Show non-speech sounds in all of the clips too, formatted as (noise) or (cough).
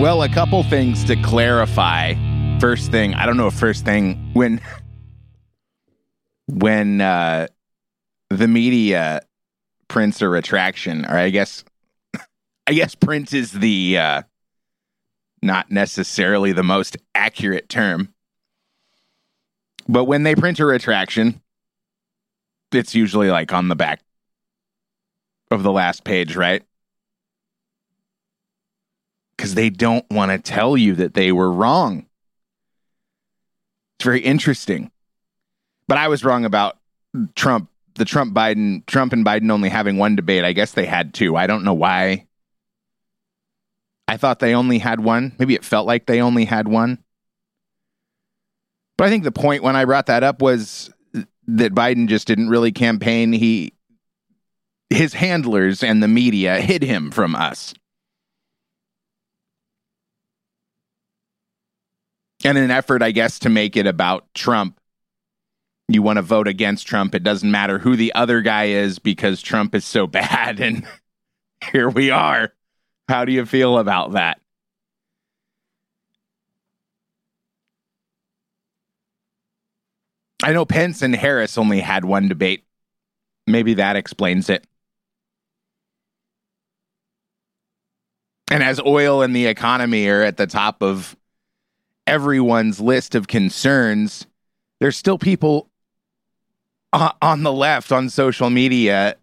Well, a couple things to clarify. First thing, I don't know. First thing, when when uh, the media prints a retraction, or I guess, I guess print is the uh, not necessarily the most accurate term, but when they print a retraction, it's usually like on the back of the last page, right? Because they don't want to tell you that they were wrong. It's very interesting. But I was wrong about Trump, the Trump Biden, Trump and Biden only having one debate. I guess they had two. I don't know why. I thought they only had one. Maybe it felt like they only had one. But I think the point when I brought that up was that Biden just didn't really campaign. He his handlers and the media hid him from us. In an effort, I guess, to make it about Trump. You want to vote against Trump. It doesn't matter who the other guy is because Trump is so (laughs) bad. And here we are. How do you feel about that? I know Pence and Harris only had one debate. Maybe that explains it. And as oil and the economy are at the top of everyone's list of concerns, there's still people on the left on social media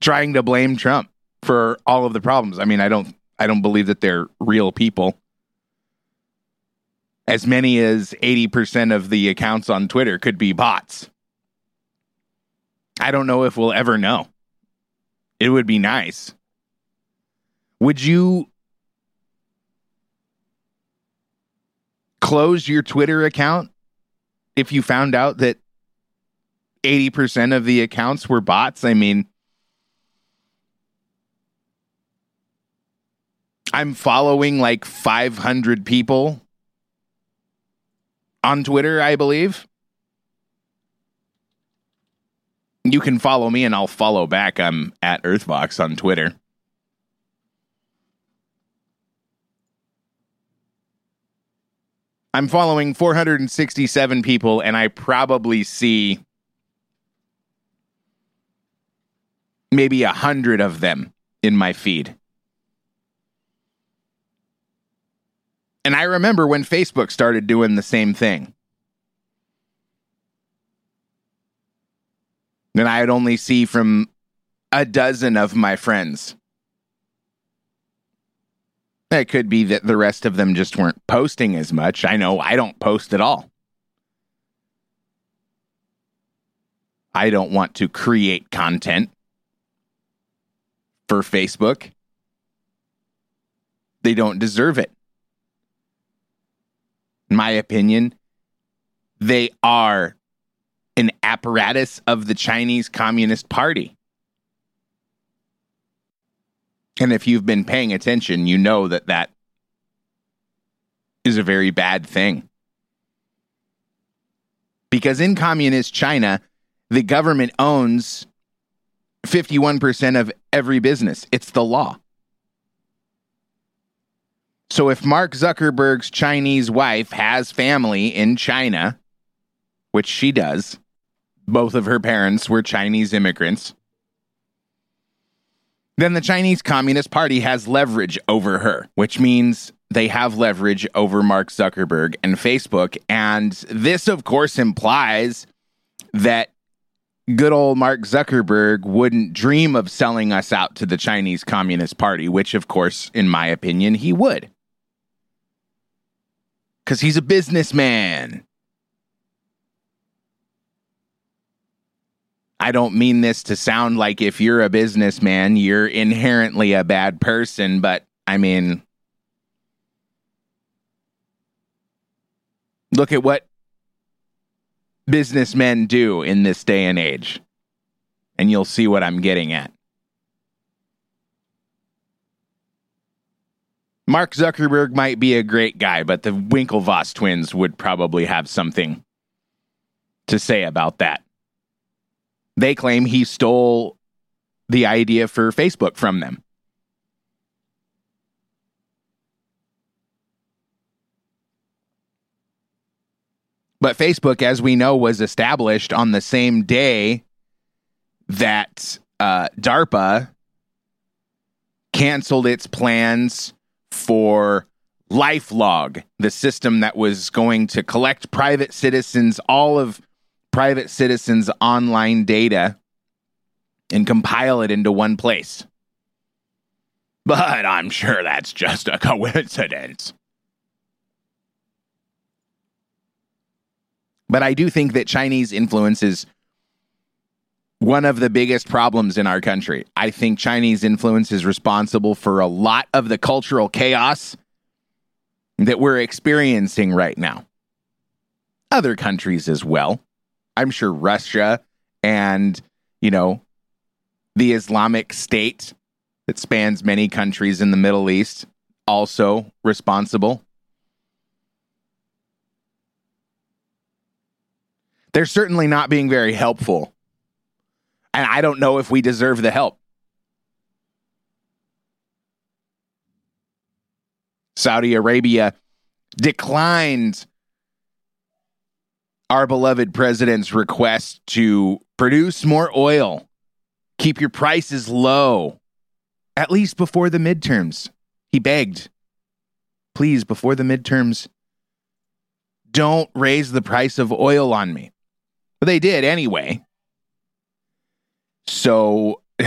trying to blame Trump for all of the problems. I mean, I don't I don't believe that they're real people. As many as 80% of the accounts on Twitter could be bots. I don't know if we'll ever know. It would be nice. Would you close your Twitter account if you found out that 80% of the accounts were bots? I mean, I'm following like 500 people on Twitter, I believe. You can follow me and I'll follow back. I'm at Earthvox on Twitter. I'm following 467 people, and I probably see maybe a hundred of them in my feed. And I remember when Facebook started doing the same thing. Then I'd only see from a dozen of my friends. It could be that the rest of them just weren't posting as much. I know I don't post at all. I don't want to create content for Facebook. They don't deserve it. In my opinion, they are an apparatus of the Chinese Communist Party. And if you've been paying attention, you know that that is a very bad thing. Because in communist China, the government owns 51% of every business. It's the law. So if Mark Zuckerberg's Chinese wife has family in China, which she does, both of her parents were Chinese immigrants then the Chinese Communist Party has leverage over her, which means they have leverage over Mark Zuckerberg and Facebook. And this, of course, implies that good old Mark Zuckerberg wouldn't dream of selling us out to the Chinese Communist Party, which, of course, in my opinion, he would. Because he's a businessman. I don't mean this to sound like if you're a businessman, you're inherently a bad person, but I mean, look at what businessmen do in this day and age, and you'll see what I'm getting at. Mark Zuckerberg might be a great guy, but the Winklevoss twins would probably have something to say about that. They claim he stole the idea for Facebook from them. But Facebook, as we know, was established on the same day that uh, DARPA canceled its plans for LifeLog, the system that was going to collect private citizens, all of private citizens' online data and compile it into one place. But I'm sure that's just a coincidence. But I do think that Chinese influence is one of the biggest problems in our country. I think Chinese influence is responsible for a lot of the cultural chaos that we're experiencing right now. Other countries as well. I'm sure Russia and, you know, the Islamic State that spans many countries in the Middle East also responsible. They're certainly not being very helpful and I don't know if we deserve the help. Saudi Arabia declined our beloved president's request to produce more oil, keep your prices low, at least before the midterms. He begged, please, before the midterms, don't raise the price of oil on me. But they did anyway. So (laughs)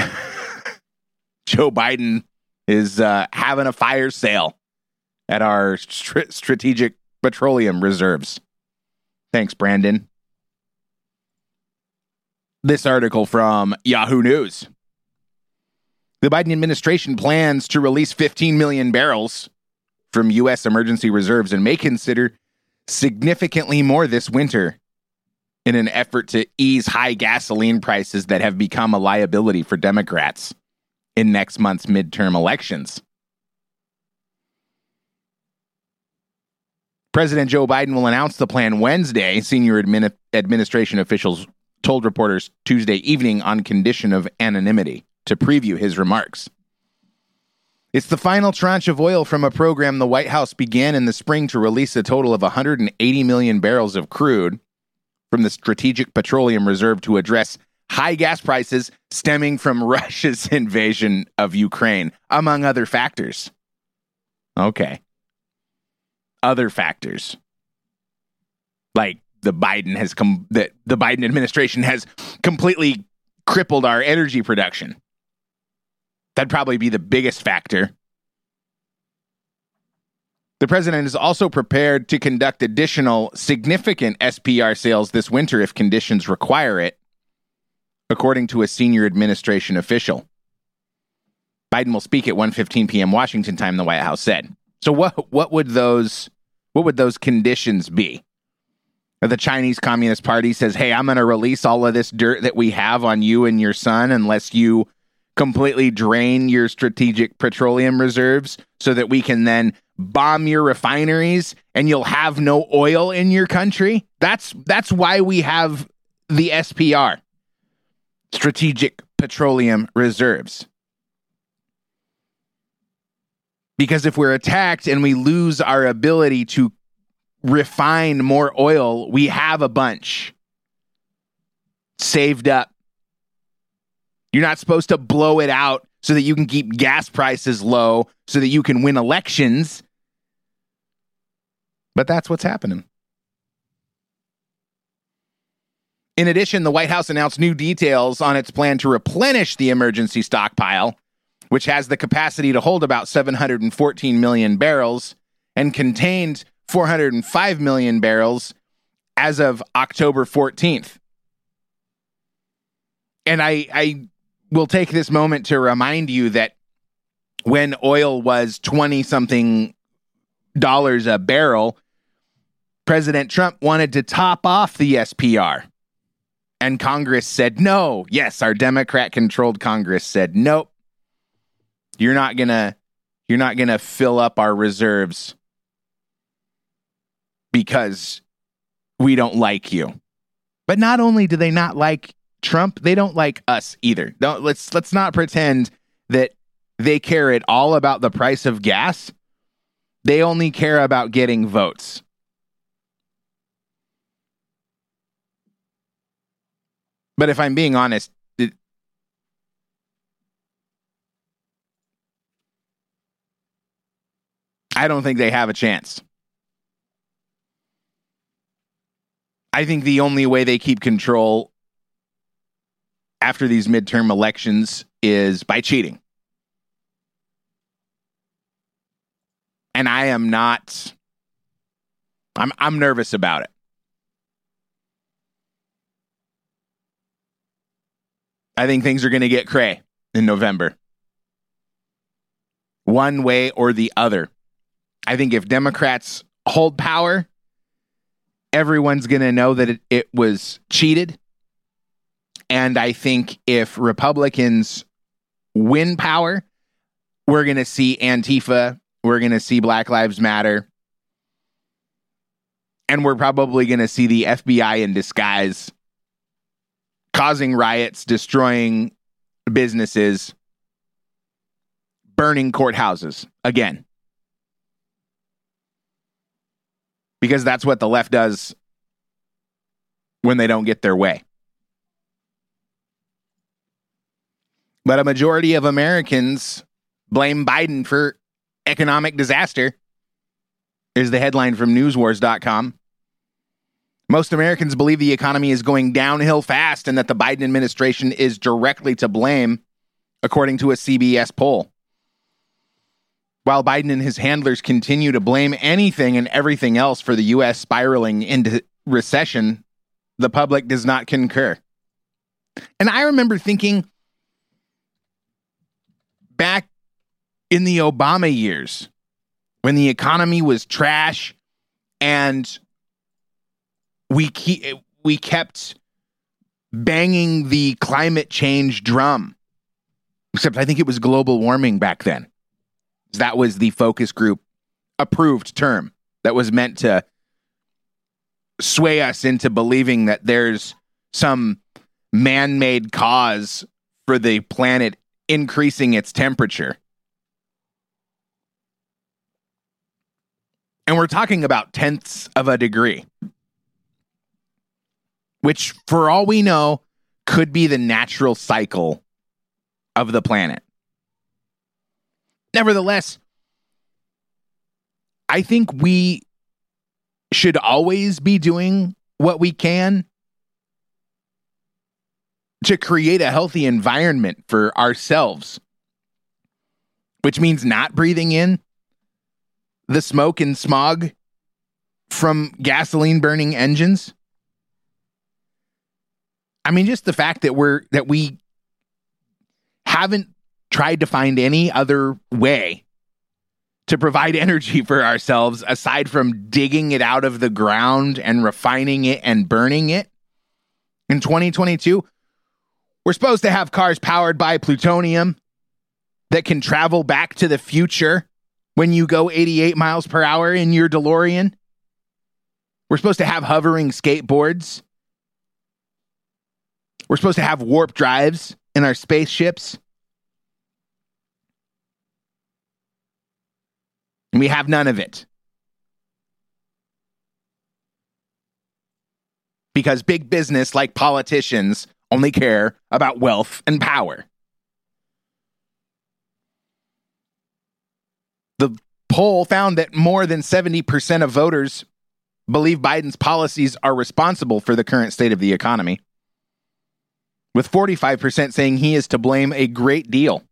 Joe Biden is uh, having a fire sale at our str- strategic petroleum reserves. Thanks, Brandon. This article from Yahoo News. The Biden administration plans to release 15 million barrels from U.S. emergency reserves and may consider significantly more this winter in an effort to ease high gasoline prices that have become a liability for Democrats in next month's midterm elections. President Joe Biden will announce the plan Wednesday, senior admin- administration officials told reporters Tuesday evening on condition of anonymity to preview his remarks. It's the final tranche of oil from a program the White House began in the spring to release a total of 180 million barrels of crude from the Strategic Petroleum Reserve to address high gas prices stemming from (laughs) Russia's invasion of Ukraine, among other factors. Okay. Other factors. Like the Biden has come that the Biden administration has completely crippled our energy production. That'd probably be the biggest factor. The president is also prepared to conduct additional significant SPR sales this winter if conditions require it, according to a senior administration official. Biden will speak at 1:15 p.m. Washington time, the White House said. So what what would those what would those conditions be? The Chinese Communist Party says, "Hey, I'm going to release all of this dirt that we have on you and your son unless you completely drain your strategic petroleum reserves so that we can then bomb your refineries and you'll have no oil in your country. That's that's why we have the SPR. Strategic Petroleum Reserves. Because if we're attacked and we lose our ability to refine more oil, we have a bunch saved up you're not supposed to blow it out so that you can keep gas prices low, so that you can win elections. But that's what's happening. In addition, the White House announced new details on its plan to replenish the emergency stockpile, which has the capacity to hold about 714 million barrels and contained 405 million barrels as of October 14th. And I, I will take this moment to remind you that when oil was 20 something dollars a barrel, President Trump wanted to top off the SPR. And Congress said no. Yes, our Democrat controlled Congress said nope. You're not gonna you're not gonna fill up our reserves because we don't like you. But not only do they not like Trump, they don't like us either. Don't let's let's not pretend that they care at all about the price of gas. They only care about getting votes. But if I'm being honest, I don't think they have a chance. I think the only way they keep control after these midterm elections is by cheating. And I am not I'm I'm nervous about it. I think things are going to get cray in November. One way or the other. I think if Democrats hold power, everyone's going to know that it, it was cheated. And I think if Republicans win power, we're going to see Antifa, we're going to see Black Lives Matter, and we're probably going to see the FBI in disguise causing riots, destroying businesses, burning courthouses again. Because that's what the left does when they don't get their way. But a majority of Americans blame Biden for economic disaster, is the headline from newswars.com. Most Americans believe the economy is going downhill fast and that the Biden administration is directly to blame, according to a CBS poll. While Biden and his handlers continue to blame anything and everything else for the U.S. spiraling into recession, the public does not concur. And I remember thinking back in the Obama years when the economy was trash and we keep we kept banging the climate change drum. Except I think it was global warming back then. That was the focus group approved term that was meant to sway us into believing that there's some man-made cause for the planet increasing its temperature. And we're talking about tenths of a degree which, for all we know, could be the natural cycle of the planet. Nevertheless, I think we should always be doing what we can to create a healthy environment for ourselves, which means not breathing in the smoke and smog from gasoline burning engines. I mean, just the fact that we're that we haven't tried to find any other way to provide (laughs) energy for ourselves aside from digging it out of the ground and refining it and burning it. In 2022, we're supposed to have cars powered by plutonium that can travel back to the future when you go 88 miles per hour in your DeLorean. We're supposed to have hovering skateboards we're supposed to have warp drives in our spaceships. We have none of it. Because big business, like politicians, only care about wealth and power. The poll found that more than 70% of voters believe Biden's policies are responsible for the current state of the economy with 45% saying he is to blame a great deal.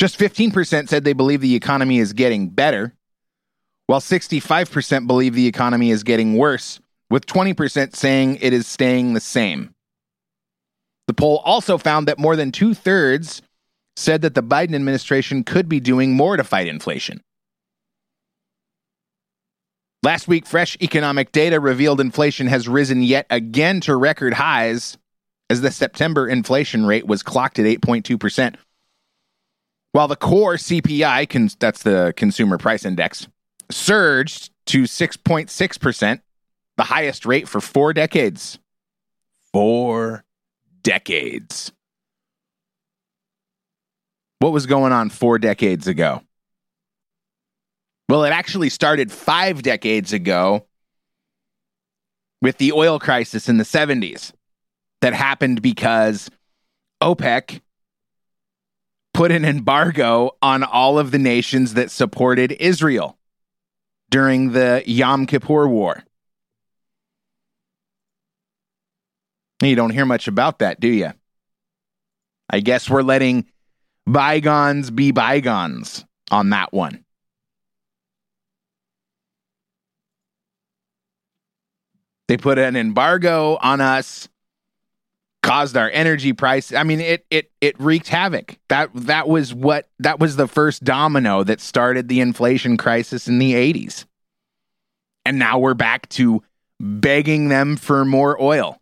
Just 15% said they believe the economy is getting better, while 65% believe the economy is getting worse, with 20% saying it is staying the same. The poll also found that more than two thirds said that the Biden administration could be doing more to fight inflation. Last week, fresh economic data revealed inflation has risen yet again to record highs as the September inflation rate was clocked at 8.2%, while the core CPI, that's the consumer price index, surged to 6.6%, the highest rate for four decades. Four decades. What was going on four decades ago? Well, it actually started five decades ago with the oil crisis in the 70s. that happened because OPEC put an embargo on all of the nations that supported Israel during the Yom Kippur War. You don't hear much about that, do you? I guess we're letting bygones be bygones on that one. They put an embargo on us, caused our energy price. I mean, it it it wreaked havoc. That that was what that was the first domino that started the inflation crisis in the 80s. And now we're back to begging them for more oil.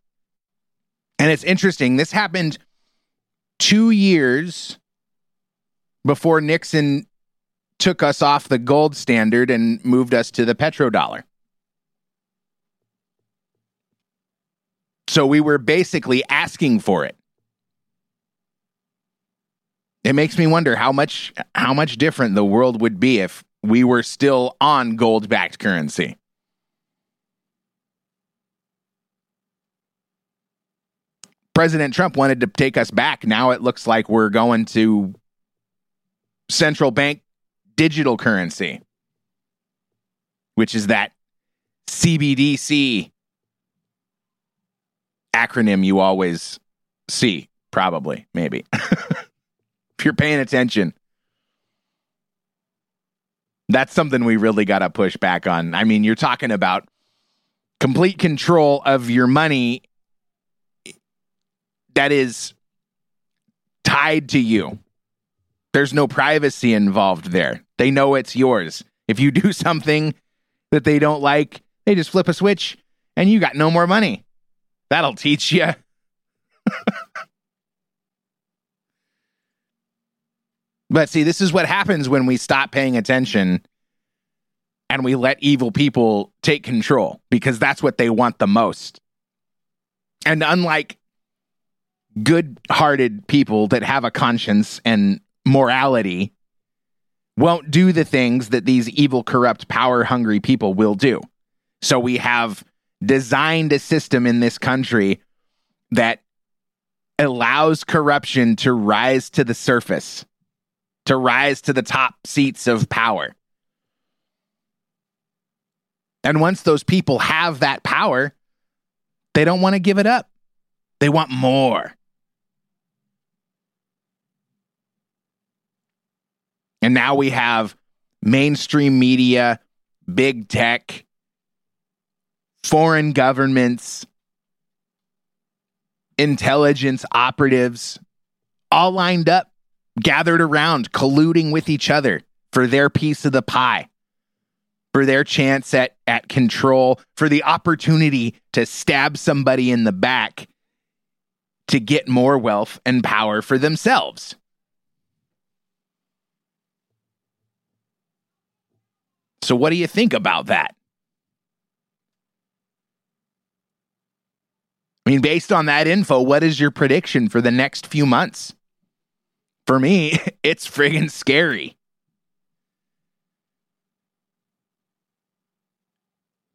And it's interesting, this happened 2 years before Nixon took us off the gold standard and moved us to the petrodollar. So we were basically asking for it. It makes me wonder how much how much different the world would be if we were still on gold-backed currency. President Trump wanted to take us back. Now it looks like we're going to central bank digital currency, which is that CBDC acronym you always see, probably, maybe. (laughs) if you're paying attention. That's something we really got to push back on. I mean, you're talking about complete control of your money that is tied to you. There's no privacy involved there. They know it's yours. If you do (laughs) something that they don't like, they just flip a switch and you got no more money. That'll teach you. (laughs) but see, this is what happens when we stop paying attention and we let evil people take control because that's what they want the most. And unlike good hearted people that have a conscience and morality, won't do the things that these evil, corrupt, power hungry people will do. So we have designed a system in this country that allows corruption to rise to the surface, to rise to the top seats of power. And once those people have that power, they don't want to give it up. They want more. And now we have mainstream media, big tech, foreign governments, intelligence operatives, all lined up, gathered around, colluding with each other for their piece of the pie, for their chance at, at control, for the opportunity to stab somebody in the back to get more wealth and power for themselves. So, what do you think about that? I mean, based on that info, what is your prediction for the next few months? For me, (laughs) it's friggin' scary.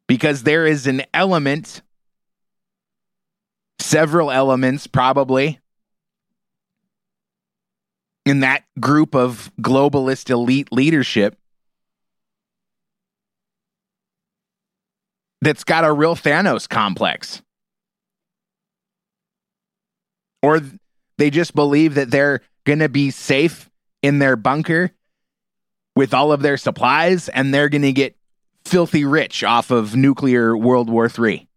Because there is an element, several elements probably, in that group of globalist elite leadership that's got a real Thanos complex or they just believe that they're going to be safe in their bunker with all of their supplies and they're going to get filthy rich off of nuclear World War III.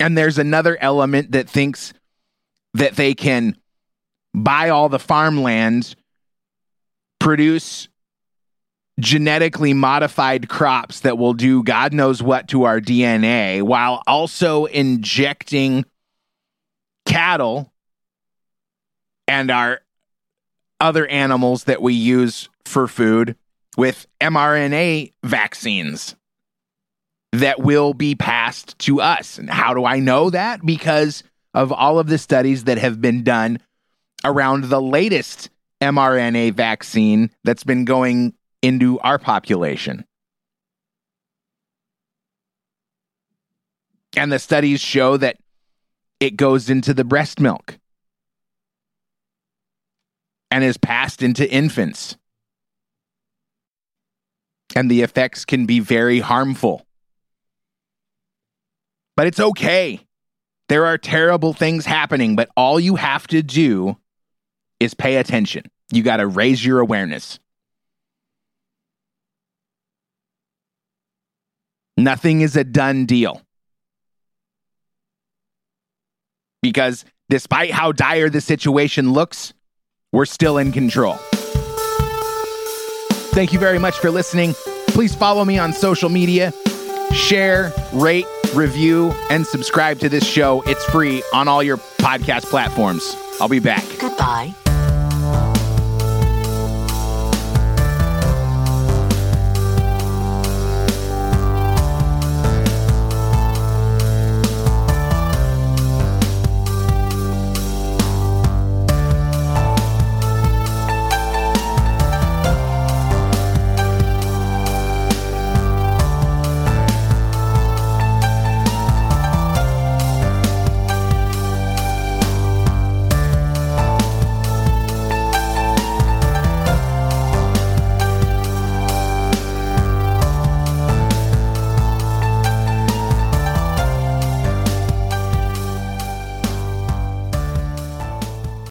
And there's another element that thinks that they can buy all the farmland, produce genetically modified crops that will do God knows what to our DNA while also injecting cattle and our other animals that we use for food with mRNA vaccines that will be passed to us. And how do I know that? Because of all of the studies that have been done around the latest mRNA vaccine that's been going into our population. And the studies show that it goes into the breast milk and is passed into infants. And the effects can be very harmful. But it's okay. There are terrible things happening, but all you have to do is pay attention. You got to raise your awareness. Nothing is a done deal. Because despite how dire the situation looks, we're still in control. Thank you very much for listening. Please follow me on social media, share, rate, review, and subscribe to this show. It's free on all your podcast platforms. I'll be back. Goodbye.